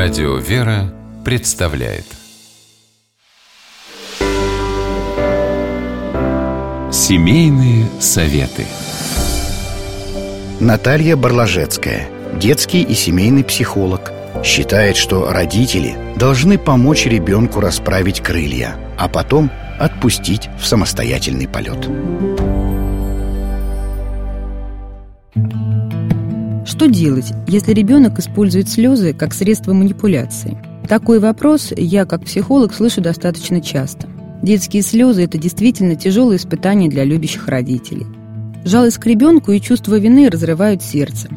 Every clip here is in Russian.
Радио «Вера» представляет Семейные советы Наталья Барлажецкая, детский и семейный психолог, считает, что родители должны помочь ребенку расправить крылья, а потом отпустить в самостоятельный полет. Что делать, если ребенок использует слезы как средство манипуляции? Такой вопрос я, как психолог, слышу достаточно часто. Детские слезы – это действительно тяжелое испытание для любящих родителей. Жалость к ребенку и чувство вины разрывают сердце.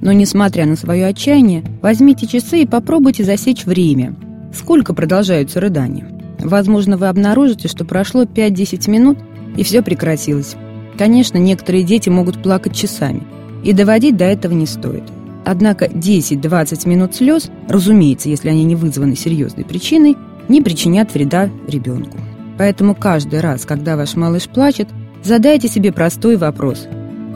Но, несмотря на свое отчаяние, возьмите часы и попробуйте засечь время. Сколько продолжаются рыдания? Возможно, вы обнаружите, что прошло 5-10 минут, и все прекратилось. Конечно, некоторые дети могут плакать часами – и доводить до этого не стоит. Однако 10-20 минут слез, разумеется, если они не вызваны серьезной причиной, не причинят вреда ребенку. Поэтому каждый раз, когда ваш малыш плачет, задайте себе простой вопрос.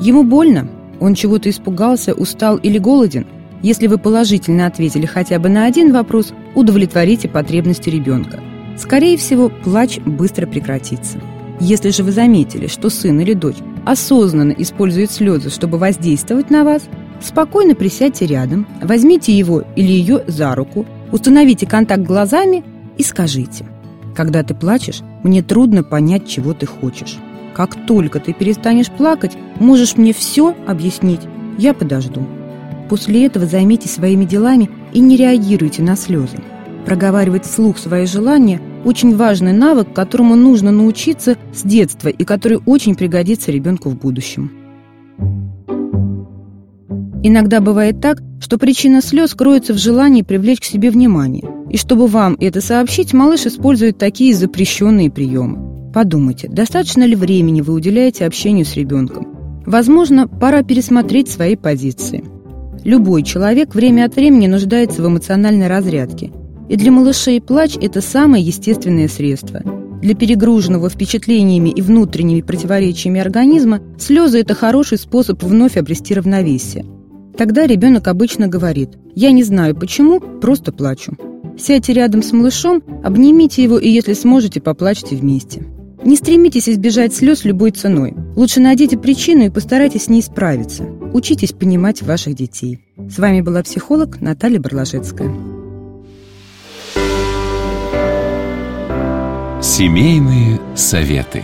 Ему больно? Он чего-то испугался, устал или голоден? Если вы положительно ответили хотя бы на один вопрос, удовлетворите потребности ребенка. Скорее всего, плач быстро прекратится. Если же вы заметили, что сын или дочь осознанно использует слезы, чтобы воздействовать на вас, спокойно присядьте рядом, возьмите его или ее за руку, установите контакт глазами и скажите «Когда ты плачешь, мне трудно понять, чего ты хочешь. Как только ты перестанешь плакать, можешь мне все объяснить, я подожду». После этого займитесь своими делами и не реагируйте на слезы. Проговаривать вслух свои желания – очень важный навык, которому нужно научиться с детства и который очень пригодится ребенку в будущем. Иногда бывает так, что причина слез кроется в желании привлечь к себе внимание. И чтобы вам это сообщить, малыш использует такие запрещенные приемы. Подумайте, достаточно ли времени вы уделяете общению с ребенком? Возможно, пора пересмотреть свои позиции. Любой человек время от времени нуждается в эмоциональной разрядке – и для малышей плач – это самое естественное средство. Для перегруженного впечатлениями и внутренними противоречиями организма слезы – это хороший способ вновь обрести равновесие. Тогда ребенок обычно говорит «Я не знаю почему, просто плачу». Сядьте рядом с малышом, обнимите его и, если сможете, поплачьте вместе. Не стремитесь избежать слез любой ценой. Лучше найдите причину и постарайтесь с ней справиться. Учитесь понимать ваших детей. С вами была психолог Наталья Барлажецкая. Семейные советы.